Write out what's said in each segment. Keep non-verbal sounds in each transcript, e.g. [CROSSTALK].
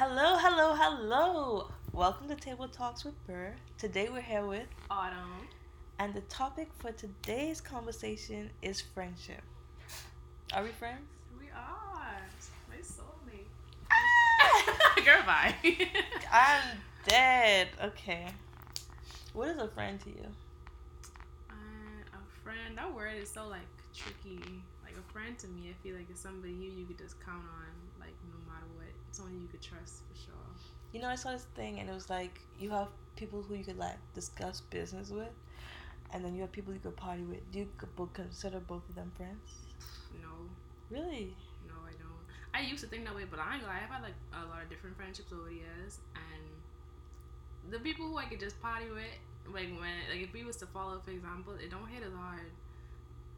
Hello, hello, hello. Welcome to Table Talks with Burr. Today we're here with Autumn. and the topic for today's conversation is friendship. Are we friends? We are. My soulmate. [LAUGHS] Girl, bye. [LAUGHS] I'm dead. Okay. What is a friend to you? Uh, a friend. That word is so like tricky. Like a friend to me, I feel like it's somebody you you could just count on, like no matter what. Someone you could trust for sure. You know, I saw this thing and it was like you have people who you could like discuss business with, and then you have people you could party with. Do you both consider both of them friends? No, Really? no, I don't. I used to think that way, but I ain't gonna lie. I've had like a lot of different friendships over the years, and the people who I could just party with, like when like if we was to follow, for example, it don't hit as hard.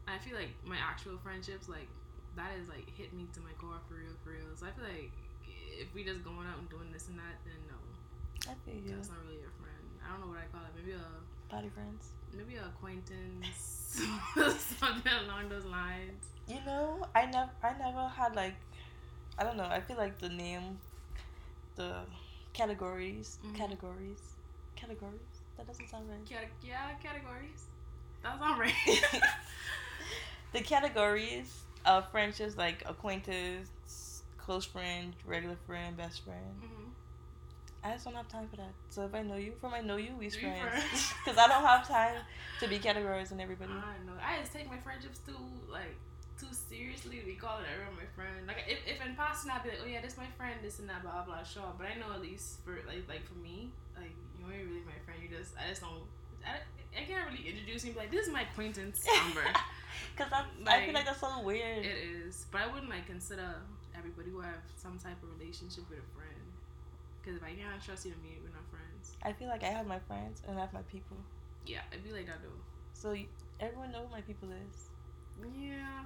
I feel like my actual friendships, like that is like hit me to my core for real, for real. So I feel like if we just going out and doing this and that, then no, I feel you. that's not really a friend. I don't know what I call it. Maybe a Party friends. maybe a acquaintance, [LAUGHS] [LAUGHS] something along those lines. You know, I never, I never had like, I don't know. I feel like the name, the categories, Mhm. categories, categories. That doesn't sound right. Cate- yeah, categories. That's not right. [LAUGHS] the categories of friendships like acquaintance, close friend, regular friend, best friend. hmm I just don't have time for that. So if I know you from I know you, we We friends. Because [LAUGHS] I don't have time [LAUGHS] to be categorized in everybody. I know. I just take my friendships too like too seriously to be calling everyone my friend. Like if, if in passing I'd be like, oh yeah, this my friend, this and that, blah blah, sure. But I know at least for like like for me, like you ain't really my friend. You just I just don't. I, I can't really introduce you like, this is my acquaintance [LAUGHS] Amber. Because I Like, feel like that's so weird. it is, but I wouldn't like consider everybody who have some type of relationship with a friend. Because if I can't trust you to me, we're not friends. I feel like I have my friends and I have my people. Yeah, I'd be like that though. So y- everyone know who my people is. Yeah,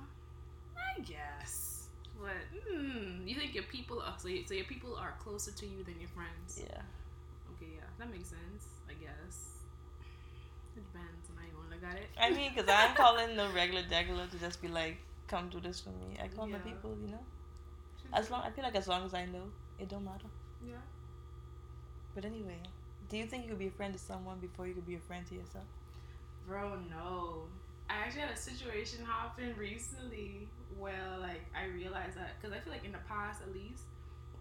I guess. But mm, you think your people are so, you, so your people are closer to you than your friends? Yeah. Okay, yeah, that makes sense. I guess. It depends on how you want to look at it. I mean, because I'm [LAUGHS] calling the regular degular to just be like, come do this for me. I call my people, you know? As long I feel like as long as I know, it don't matter. Yeah. But anyway, do you think you could be a friend to someone before you could be a friend to yourself? Bro, no. I actually had a situation happen recently where, like, I realized that because I feel like in the past, at least,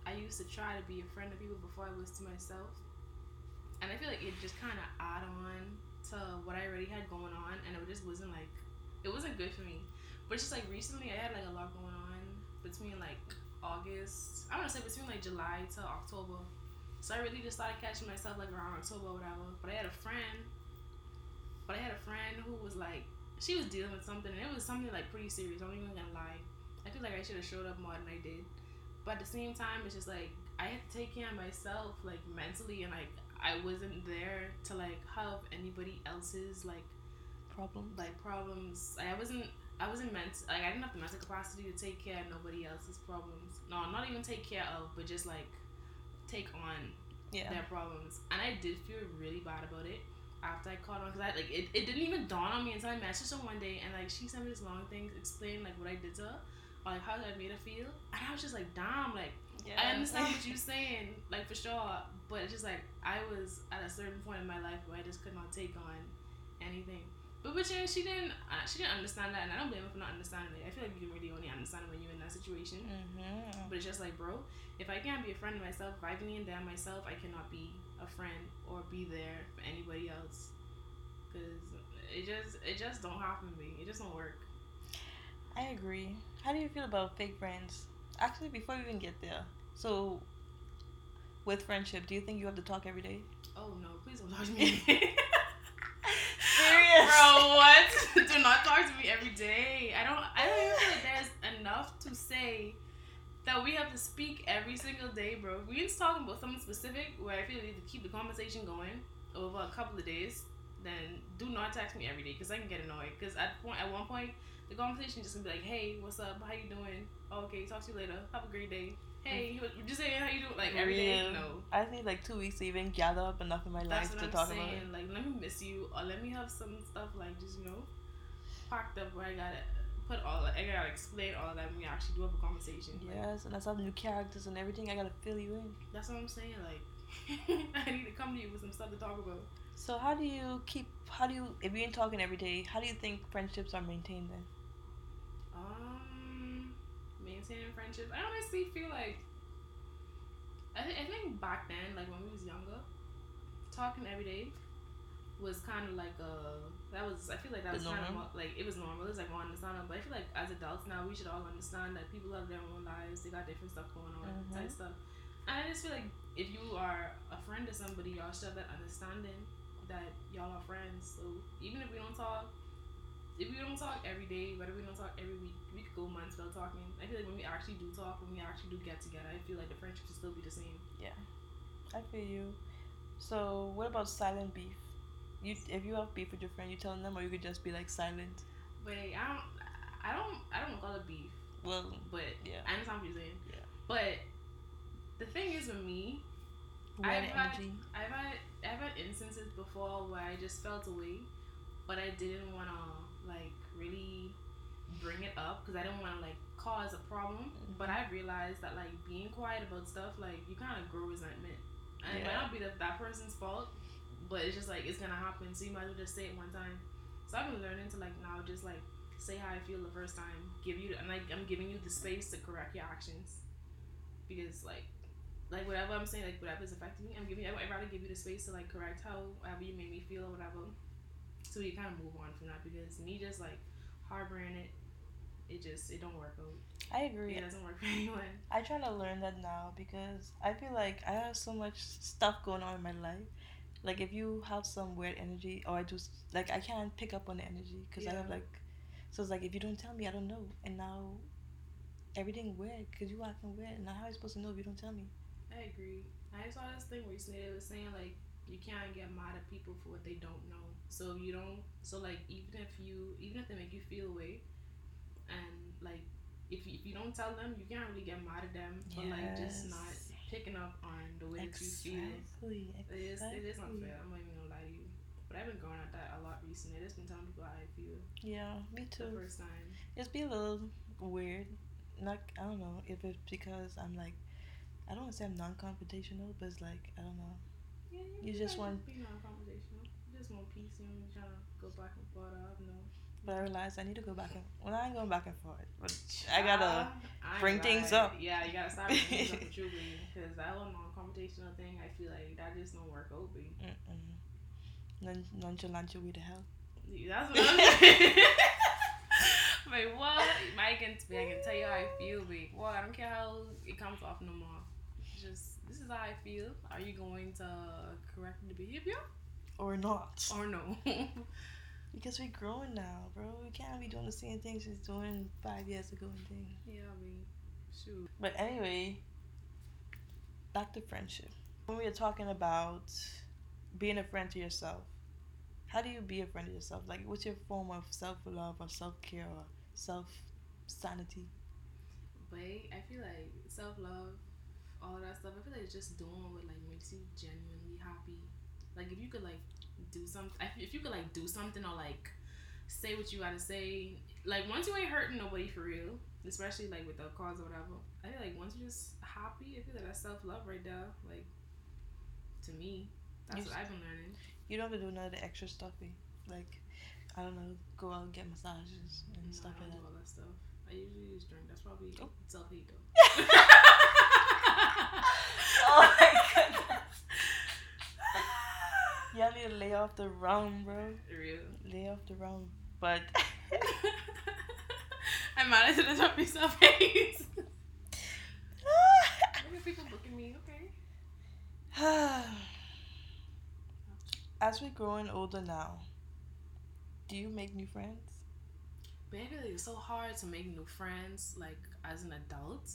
I used to try to be a friend to people before I was to myself, and I feel like it just kind of add on to what I already had going on, and it just wasn't like it wasn't good for me. But just like recently, I had like a lot going on between like August. I want to say between like July to October. So I really just started catching myself like around October or whatever. But I had a friend but I had a friend who was like, she was dealing with something, and it was something like pretty serious. I'm not even gonna lie. I feel like I should have showed up more than I did. But at the same time, it's just like I had to take care of myself, like mentally, and like I wasn't there to like help anybody else's like Problems? like problems. I wasn't. I wasn't meant. Like I didn't have the mental capacity to take care of nobody else's problems. No, not even take care of, but just like take on yeah. their problems, and I did feel really bad about it after I caught on because I like it, it didn't even dawn on me until I messaged her one day and like she sent me this long thing explaining like what I did to her or like how I made her feel, and I was just like, damn, like yeah. I understand what [LAUGHS] you're saying, like for sure, but it's just like I was at a certain point in my life where I just could not take on anything. But which is she didn't she didn't understand that, and I don't blame her for not understanding it. I feel like you can really only understand it when you're in that situation. Mm-hmm. But it's just like, bro, if I can't be a friend to myself, if I can lean down myself, I cannot be a friend or be there for anybody else. Cause it just it just don't happen to me. It just don't work. I agree. How do you feel about fake friends? Actually, before we even get there, so with friendship, do you think you have to talk every day? Oh no, please don't talk to me. [LAUGHS] [LAUGHS] Serious? Bro, what? [LAUGHS] Do not talk to me every day. I don't I don't even feel like there's enough to say that we have to speak every single day, bro. We just talking about something specific where I feel we need to keep the conversation going over a couple of days, then do not text me every day because I can get annoyed. Because at point at one point the conversation just gonna be like, hey, what's up? How you doing? Oh, okay, talk to you later. Have a great day. Hey, you just saying how you doing? Like every day? Real. No. I need like two weeks to even gather up enough in my That's life what to I'm talk saying. about it. Like, let me miss you, or let me have some stuff like just you know, packed up where I gotta put all. I gotta explain all of that when we actually do have a conversation. Like, Yes, and I saw the new characters and everything. I gotta fill you in. that's what I'm saying. Like, [LAUGHS] I need to come to you with some stuff to talk about. So how do you keep? How do you? If you ain't talking every day, how do you think friendships are maintained then? Maintaining friendships. I honestly feel like. I, th- I think back then, like when we was younger, talking every day was kind of like a that was I feel like that was kind of like it was normal. It was like more understandable. But I feel like as adults now, we should all understand that people have their own lives. They got different stuff going on, Mhm. type stuff. And I just feel like if you are a friend to somebody, y'all should have that understanding that y'all are friends. So even if we don't talk, if we don't talk every day, whether we don't talk every week, we could go months without talking. I feel like when we actually do talk, when we actually do get together, I feel like the friendship should still be the same. Yeah, I feel you. So what about silent beef? You if you have beef with your friend, you telling them, or you could just be like silent. But I don't, I don't, I don't call it beef. Well, But yeah. I understand what you're saying. Yeah. But the thing is with me, I've had- I've had I've had instances before where I just felt away, but I didn't want to like really bring it up because I didn't want to like cause a problem. Mm-hmm. But I realized that like being quiet about stuff like you kind of grow resentment, and it might not be that that person's fault, but it's just like it's gonna happen. So you might as well just say it one time. So I've been learning to like now just like say how I feel the first time, give you and like I'm giving you the space to correct your actions, because like like whatever I'm saying, like whatever's affecting me, I'm giving. I'd rather give you the space to like correct how however you made me feel or whatever, so we kind of move on from that. Because me just like harboring it, it just it don't work out. I agree. It doesn't work [LAUGHS] for anyone. I try to learn that now because I feel like I have so much stuff going on in my life. Like if you have some weird energy, or I just like I can't pick up on the energy because I have like, so it's like if you don't tell me, I don't know, and now everything weird because you acting weird, and how am I supposed to know if you don't tell me? I agree. I saw this thing recently. It was saying like you can't get mad at people for what they don't know. So you don't. So like even if you even if they make you feel away, and like if you, if you don't tell them, you can't really get mad at them for like just not picking up on the way that you feel. Exactly. It is, it is exactly. unfair. I'm not even gonna lie to you. But I've been going at that a lot recently. I've been telling people how I feel Yeah, me the too. first time. It's be a little weird. Not I don't know if it's because I'm like I don't want to say I'm non-confrontational, but it's like I don't know. Yeah, You just want- be non-conversational. You just want peace. You know, trying to go back and forth. I have no. But I realized I need to go back and well, I ain't going back and forth. But I gotta. I ain't bring things lying. up. Yeah, you gotta stop bringing things up [LAUGHS] with you, because that whole non-confrontational thing, I feel like that just don't work out, B. Mm-mm. Non- nonchalant your way to hell. That's what I'm saying. [LAUGHS] Wait, what? I can, I can tell you how I feel, B. Well, I don't care how it comes off no more. Just, this is how I feel. Are you going to correct the behavior Or not. or no? [LAUGHS] Because we're growing now, bro. We can't be doing the same things she's doing five years ago and thing. yeah, B. Shoot. But anyway, back to friendship. When we were talking about being a friend to yourself, how do you be a friend to yourself? Like, what's your form of self love or self care or self sanity? But I feel like self love, all that stuff. I feel like it's just doing what like makes you genuinely happy. Like if you could like do something, if you could like do something or like say what you gotta say. Like once you ain't hurting nobody for real, especially like with the cause or whatever. I feel like once you're just happy, I feel like that's self love right there. Like to me, that's You what I've been learning. You don't have to do none of the extra stuff. eh? Like, I don't know, go out and get massages and No, stuff I like don't that. do all that stuff. I usually just drink. That's probably Oh. self hate though. [LAUGHS] [LAUGHS] oh my goodness. Y'all need to lay off the rum, bro. Real. Lay off the rum. But I managed to drop myself hate. Look at people booking me. Okay. [SIGHS] As we're growing older now, do you make new friends? But I feel like it's so hard to make new friends, like as an adult.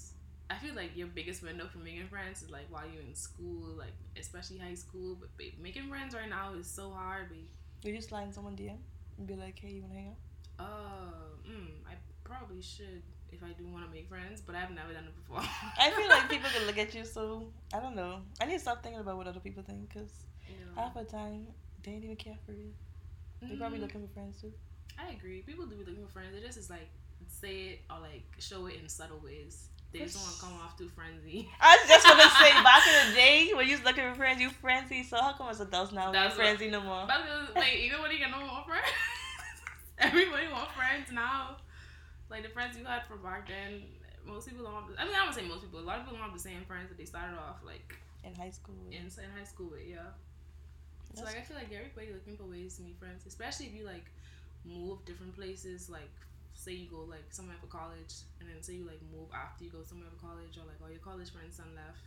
I feel like your biggest window for making friends is like while you're in school, like especially high school. But babe, making friends right now is so hard, babe. You just slide someone DM and be like, hey, you wanna hang out? Uh, mm, I probably should if I do want to make friends, but I've never done it before. I feel like [LAUGHS] people can look at you, so I don't know. I need to stop thinking about what other people think because You know. half the time they don't even care for you. They're probably Mm, looking for friends too. I agree. People do be looking for friends. It just is like say it or like show it in subtle ways. They just want to come off too frenzy. [LAUGHS] I was just gonna say [LAUGHS] back in the day when you was looking for friends, you frenzy. So how come as adults now That's what- frenzy no more? But like, even when you get no more friends, [LAUGHS] everybody want friends now. Like the friends you had from back then, most people don't. Have I mean, I would say most people. A lot of people don't have the same friends that they started off like In high school. in, in high school with. Yeah. So like I feel like everybody looking for ways to meet friends, especially if you like move different places. Like say you go like somewhere for college, and then say you like move after you go somewhere for college, or like all your college friends done left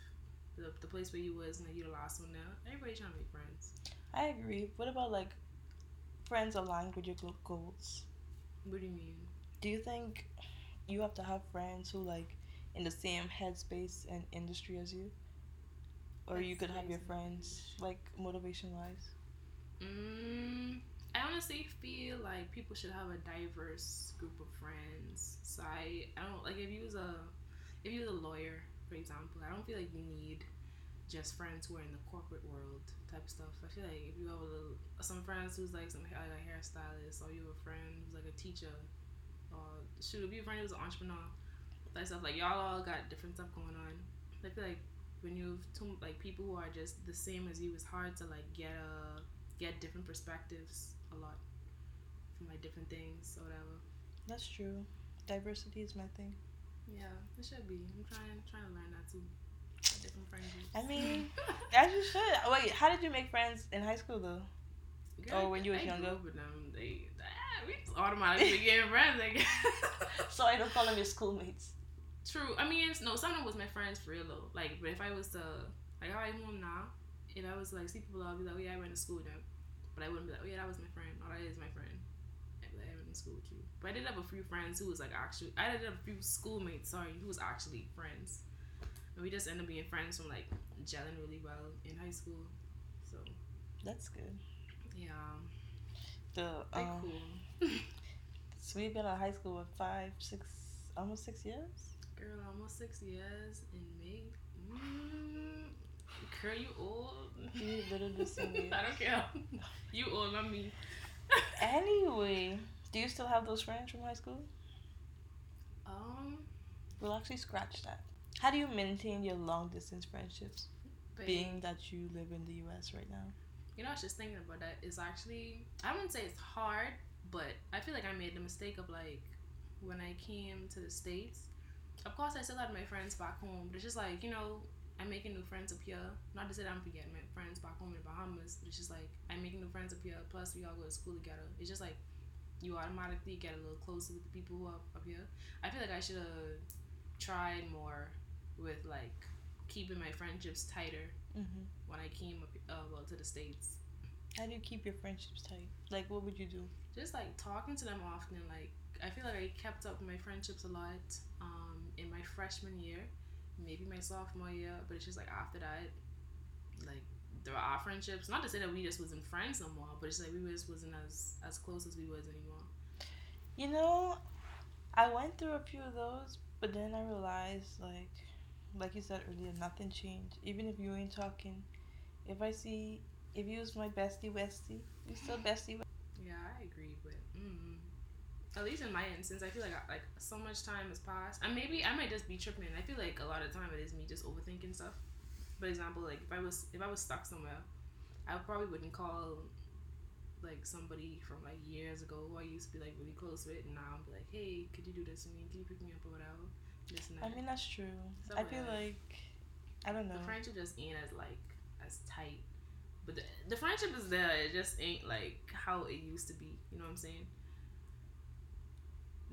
the, the place where you was, and then you the last one now Everybody trying to make friends. I agree. What about like friends aligned with your goals? What do you mean? Do you think you have to have friends who like in the same headspace and industry as you? Or you could have your friends like motivation wise? Mm, I honestly feel like people should have a diverse group of friends. So I, I don't like if you was a if you was a lawyer, for example, I don't feel like you need just friends who are in the corporate world type stuff. I feel like if you have a little some friends who's like some like hairstylist, or you have a friend who's like a teacher, or shoot, have a friend who's an entrepreneur, that stuff like y'all all got different stuff going on. I feel like when you have two like people who are just the same as you, it's hard to like get a get different perspectives a lot from like different things or whatever. That's true. Diversity is my thing. Yeah, it should be. I'm trying trying to learn that too. Different friend groups. I mean, [LAUGHS] As you should. Wait, how did you make friends in high school though? Girl, oh, when you were younger? grew up with them, they ah, we just automatically [LAUGHS] became friends. I guess. So I don't call them your schoolmates. True. I mean, no, some of them was my friends for real though. Like, but if I was to like how I am now, if I was like see people, I'd be like, oh yeah, I went to school with them. But I wouldn't be like, oh yeah, that was my friend. Oh, that is my friend. I went to school with you. But I did have a few friends who was like actually, I did have a few schoolmates, sorry, who was actually friends. And we just ended up being friends from like gelling really well in high school. So That's good. yeah, The they um, cool. [LAUGHS] so we've been in high school with five, six, almost six years. Girl, almost six years in May. Mm, girl, you old. You. [LAUGHS] I don't care. You old, not me. [LAUGHS] Anyway, do you still have those friends from high school? Um, We'll actually scratch that. How do you maintain your long distance friendships, babe, being that you live in the U.S. right now? you know, I was just thinking about that. It's actually, I wouldn't say it's hard, but I feel like I made the mistake of like when I came to the states. Of course, I still had my friends back home, but it's just like you know, I'm making new friends up here. Not to say that I'm forgetting my friends back home in the Bahamas, but it's just like I'm making new friends up here. Plus, we all go to school together. It's just like you automatically get a little closer with the people who are up here. I feel like I should have tried more with like keeping my friendships tighter Mm-hmm. when I came up uh, well to the states. How do you keep your friendships tight? Like, what would you do? Just like talking to them often. Like I feel like I kept up my friendships a lot um, in my freshman year, maybe my sophomore year. But it's just like after that, like there are our friendships. Not to say that we just wasn't friends no more, but it's like we just wasn't as as close as we was anymore. You know, I went through a few of those, but then I realized, like, like you said earlier, nothing changed. Even if you ain't talking, if I see, if you was my bestie Westie, you still [LAUGHS] bestie. Yeah, I agree, but mm, at least in my instance, I feel like I, like so much time has passed, and maybe I might just be tripping. I feel like a lot of time it is me just overthinking stuff. For example, like if I was if I was stuck somewhere, I probably wouldn't call like somebody from like years ago who I used to be like really close with, and now I'm like, hey, could you do this for me? Can you pick me up or whatever? This and that. I mean, that's true. Stuff I like feel that. like, I don't know. the friendship just ain't as like as tight. But the, the friendship is there. It just ain't like how it used to be. You know what I'm saying?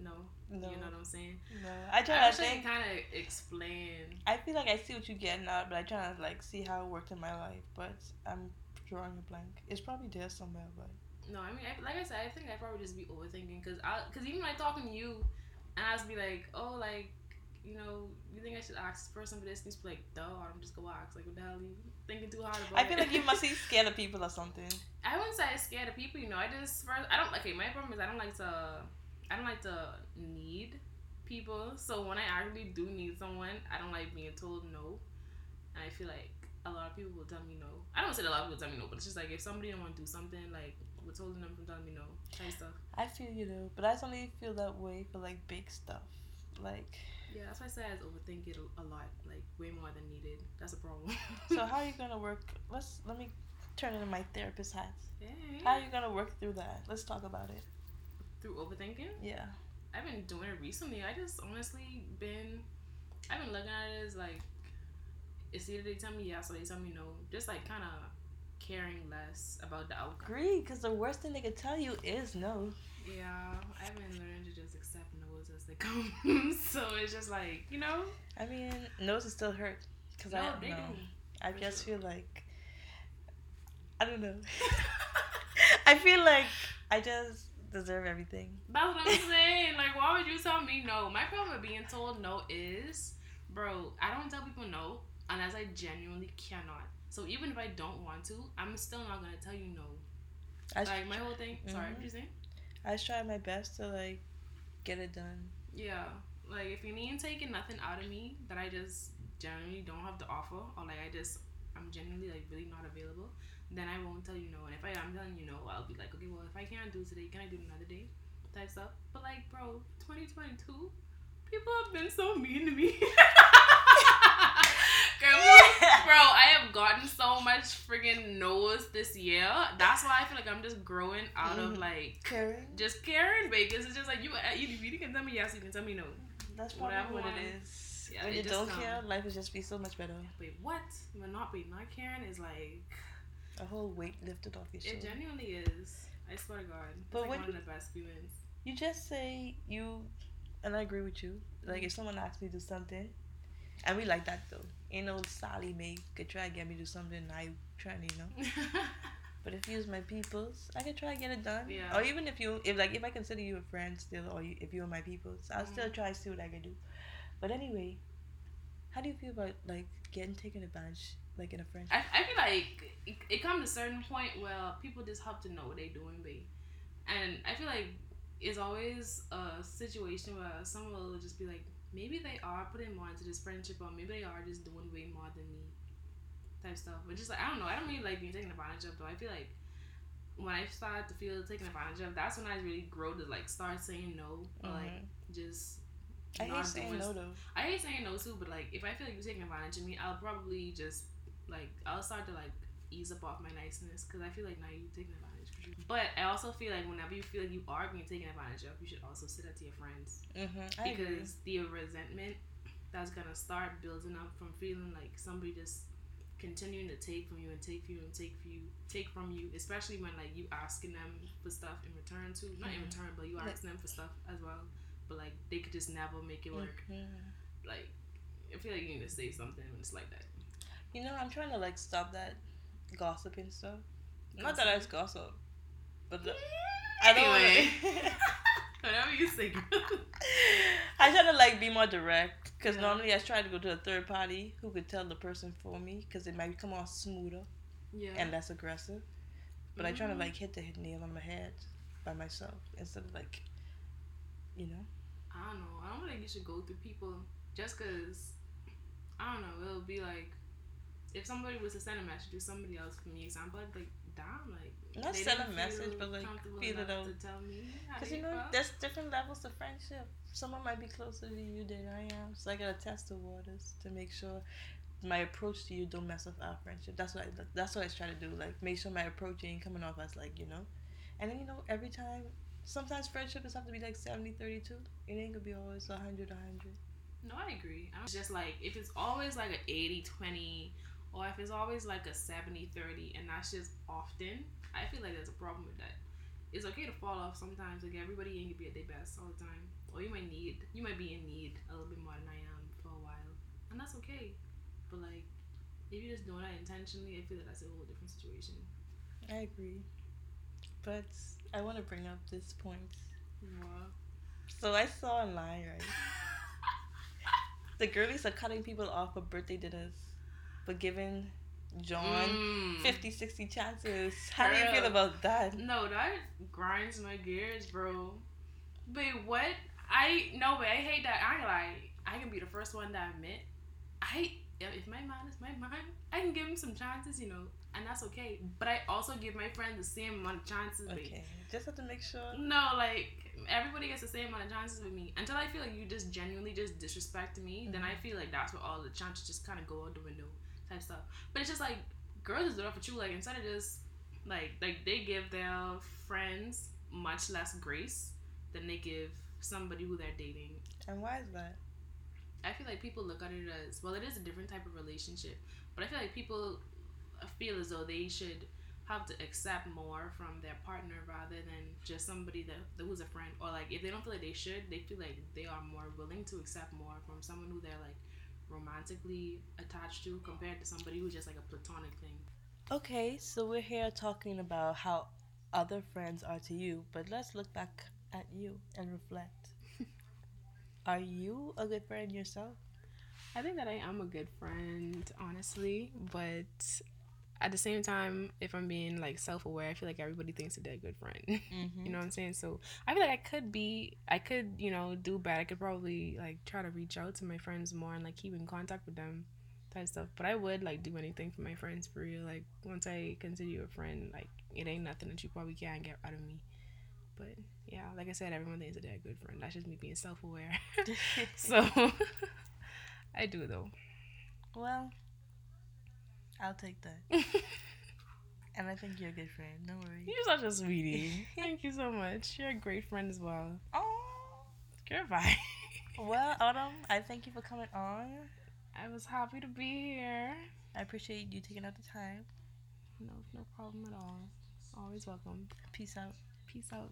No, No, you know what I'm saying. no. I I try to I think. kind of explain. I feel like I see what you're getting at, but I try to like see how it worked in my life. But I'm drawing a blank. It's probably there somewhere, but No, I mean, I, like I said, I think I probably just be overthinking because I, because even like talking to you, and I was be like, oh, like, you know, you think I should ask the person for this? And be like, duh, I'm just go ask. Like, what the hell? are You thinking too hard about I feel it? like you must be [LAUGHS] scared of people or something. I wouldn't say I'm scared of people. You know, I just first I don't okay. My problem is I don't like to I don't like to need people. So when I actually do need someone, I don't like being told no. And I feel like a lot of people will tell me no. I don't say a lot of people tell me no, but it's just like if somebody don't want to do something, like withholding them from telling me no, type stuff. I feel you know, but I only feel that way for like big stuff, like. Yeah, that's why I say I overthink it a, a lot, like way more than needed. That's a problem. [LAUGHS] so how are you [LAUGHS] gonna work? Let's let me turn into my therapist hat. Hey. How are you gonna work through that? Let's talk about it. Through overthinking? Yeah. I've been doing it recently. I just honestly been, I've been looking at it as like, it's either they tell me yes or they tell me no. Just like kind of caring less about the outcome. Agree, because the worst thing they could tell you is no. Yeah, I've been learning to just accept no's as they [LAUGHS] come. so it's just like, you know? I mean, no's is still hurt. Because No, I don't know. do. I For just sure. feel like, I don't know. [LAUGHS] I feel like I just deserve everything. That's what I'm [LAUGHS] saying. Like, why would you tell me no? My problem with being told no is, bro, I don't tell people no unless I genuinely cannot. So even if I don't want to, I'm still not gonna tell you no. I, Like my whole thing. Sorry, Mhm. what you saying? I try my best to like get it done. Yeah. Like if you ain't taking nothing out of me that I just generally don't have to offer, or like I just I'm genuinely like really not available, then I won't tell you no. And if I I'm telling you no, I'll be like, okay, well if I can't do today, can I do it another day? Type stuff. But like, bro, 2022, people have been so mean to me. [LAUGHS] Girl, [LAUGHS] bro, I have gotten so much friggin' no's this year. That's why I feel like I'm just growing out of Mhm. like Caring? just caring, because it's just like you, you, you can tell me yes, you can tell me no. That's probably Whatever what it is. Yeah, when it you don't come. care, life would just be so much better. Wait, what? But not wait, not caring is like A whole weight lifted off your shoulders. it genuinely is. I swear to God, But like one you- of the best feelings. You just say you, and I agree with you. Like if someone asks me to do something, and we like that though. Ain't no Sally may could try to get me to do something, and I try to, you know. [LAUGHS] But if you use my peoples, I can try to get it done. Yeah. Or even if you, if like if I consider you a friend still, or you, if you're my peoples, I'll still Mhm. try to see what I can do. But anyway, how do you feel about like getting taken advantage, like in a friendship? I, I feel like it, it comes to a certain point where people just have to know what they're doing, babe. And I feel like it's always a situation where someone will just be like, maybe they are putting more into this friendship, or maybe they are just doing way more than me, type stuff. But just like I don't know, I don't really like being taken advantage of though. I feel like when I start to feel taken advantage of, that's when I really grow to like start saying no, or like mm-hmm. just. I hate saying no though. I hate saying no too, but like if I feel like you're taking advantage of me, I'll probably just like I'll start to like ease up off my niceness because I feel like now you're taking advantage. of me. But I also feel like whenever you feel like you are being taken advantage of, you should also sit that to your friends Mm-hmm. Because the resentment that's gonna start building up from feeling like somebody just continuing to take from you and take from you and take from you take from you especially when like you asking them for stuff in return too not in Mhm. return but you asking them for stuff as well but like they could just never make it work Mhm. like I feel like you need to say something when it's like that. You know, I'm trying to like stop that gossiping stuff. Not that it's gossip, but the, I don't. Anyway. Wanna, [LAUGHS] [LAUGHS] Whatever you say. I try to like be more direct because Yeah. normally I try to go to a third party who could tell the person for me because it might come off smoother yeah. and less aggressive. But I try to Mhm. like hit the nail on the head by myself instead of like, you know. I don't know. I don't think you should go through people just because. I don't know. It'll be like if somebody was to send a message to somebody else, for me, example, I'd like, damn, like. Not they send a message, but, like, comfortable feel it out. To tell me. Because you know, felt. there's different levels of friendship. Someone might be closer to you than I am, so I gotta test the waters to make sure my approach to you don't mess up our friendship. That's what I, that's what I try to do. Like make sure my approach ain't coming off as like you know, and then you know every time. Sometimes friendship is have to be like 70 32. It ain't gonna be always 100 100. No, I agree. I'm just like if it's always like an 80 20 or if it's always like a 70 30 and that's just often, I feel like there's a problem with that. It's okay to fall off sometimes. Like everybody ain't gonna be at their best all the time. Or you might need you might be in need a little bit more than I am for a while. And that's okay. But like if you're just doing that intentionally, I feel like that's a whole different situation. I agree, but I want to bring up this point. Yeah. So I saw online right. [LAUGHS] The girlies are cutting people off for birthday dinners, but giving John Mm. 50, 60 chances. How do you feel about that? No, that grinds my gears, bro. But what? I no but I hate that. I like. I can be the first one to admit. I if, if my man is my man, I can give him some chances, you know, and that's okay. But I also give my friend the same amount of chances. Okay, just have to make sure. No, like everybody gets the same amount of chances with me. Until I feel like you just genuinely just disrespect me, then I mm-hmm. feel like that's where all the chances just kind of go out the window, type stuff. But it's just like girls is off for you. Like instead of just like like they give their friends much less grace than they give somebody who they're dating. And why is that? I feel like people look at it as well. It is a different type of relationship, but I feel like people feel as though they should have to accept more from their partner rather than just somebody that, that who's a friend. Or like if they don't feel like they should, they feel like they are more willing to accept more from someone who they're like romantically attached to compared to somebody who's just like a platonic thing. Okay, so we're here talking about how other friends are to you, but let's look back at you and reflect. [LAUGHS] are you a good friend yourself? I think that I am a good friend, honestly, but at the same time, if I'm being like self aware, I feel like everybody thinks that they're a good friend. [LAUGHS] Mm-hmm. you know what I'm saying? So I feel like I could be, I could, you know, do better. I could probably like try to reach out to my friends more and like keep in contact with them, type stuff. But I would like do anything for my friends for real. Like once I consider you a friend, like it ain't nothing that you probably can't get out of me. But yeah, like I said, everyone thinks that they're a good friend. That's just me being self aware. [LAUGHS] [LAUGHS] so I do though. well, I'll take that. [LAUGHS] and I think you're a good friend. No worries. You're such a sweetie. [LAUGHS] Thank you so much. You're a great friend as well. Oh. Goodbye. [LAUGHS] Well, Autumn, I thank you for coming on. I was happy to be here. I appreciate you taking out the time. No, no problem at all. Always welcome. Peace out. Peace out.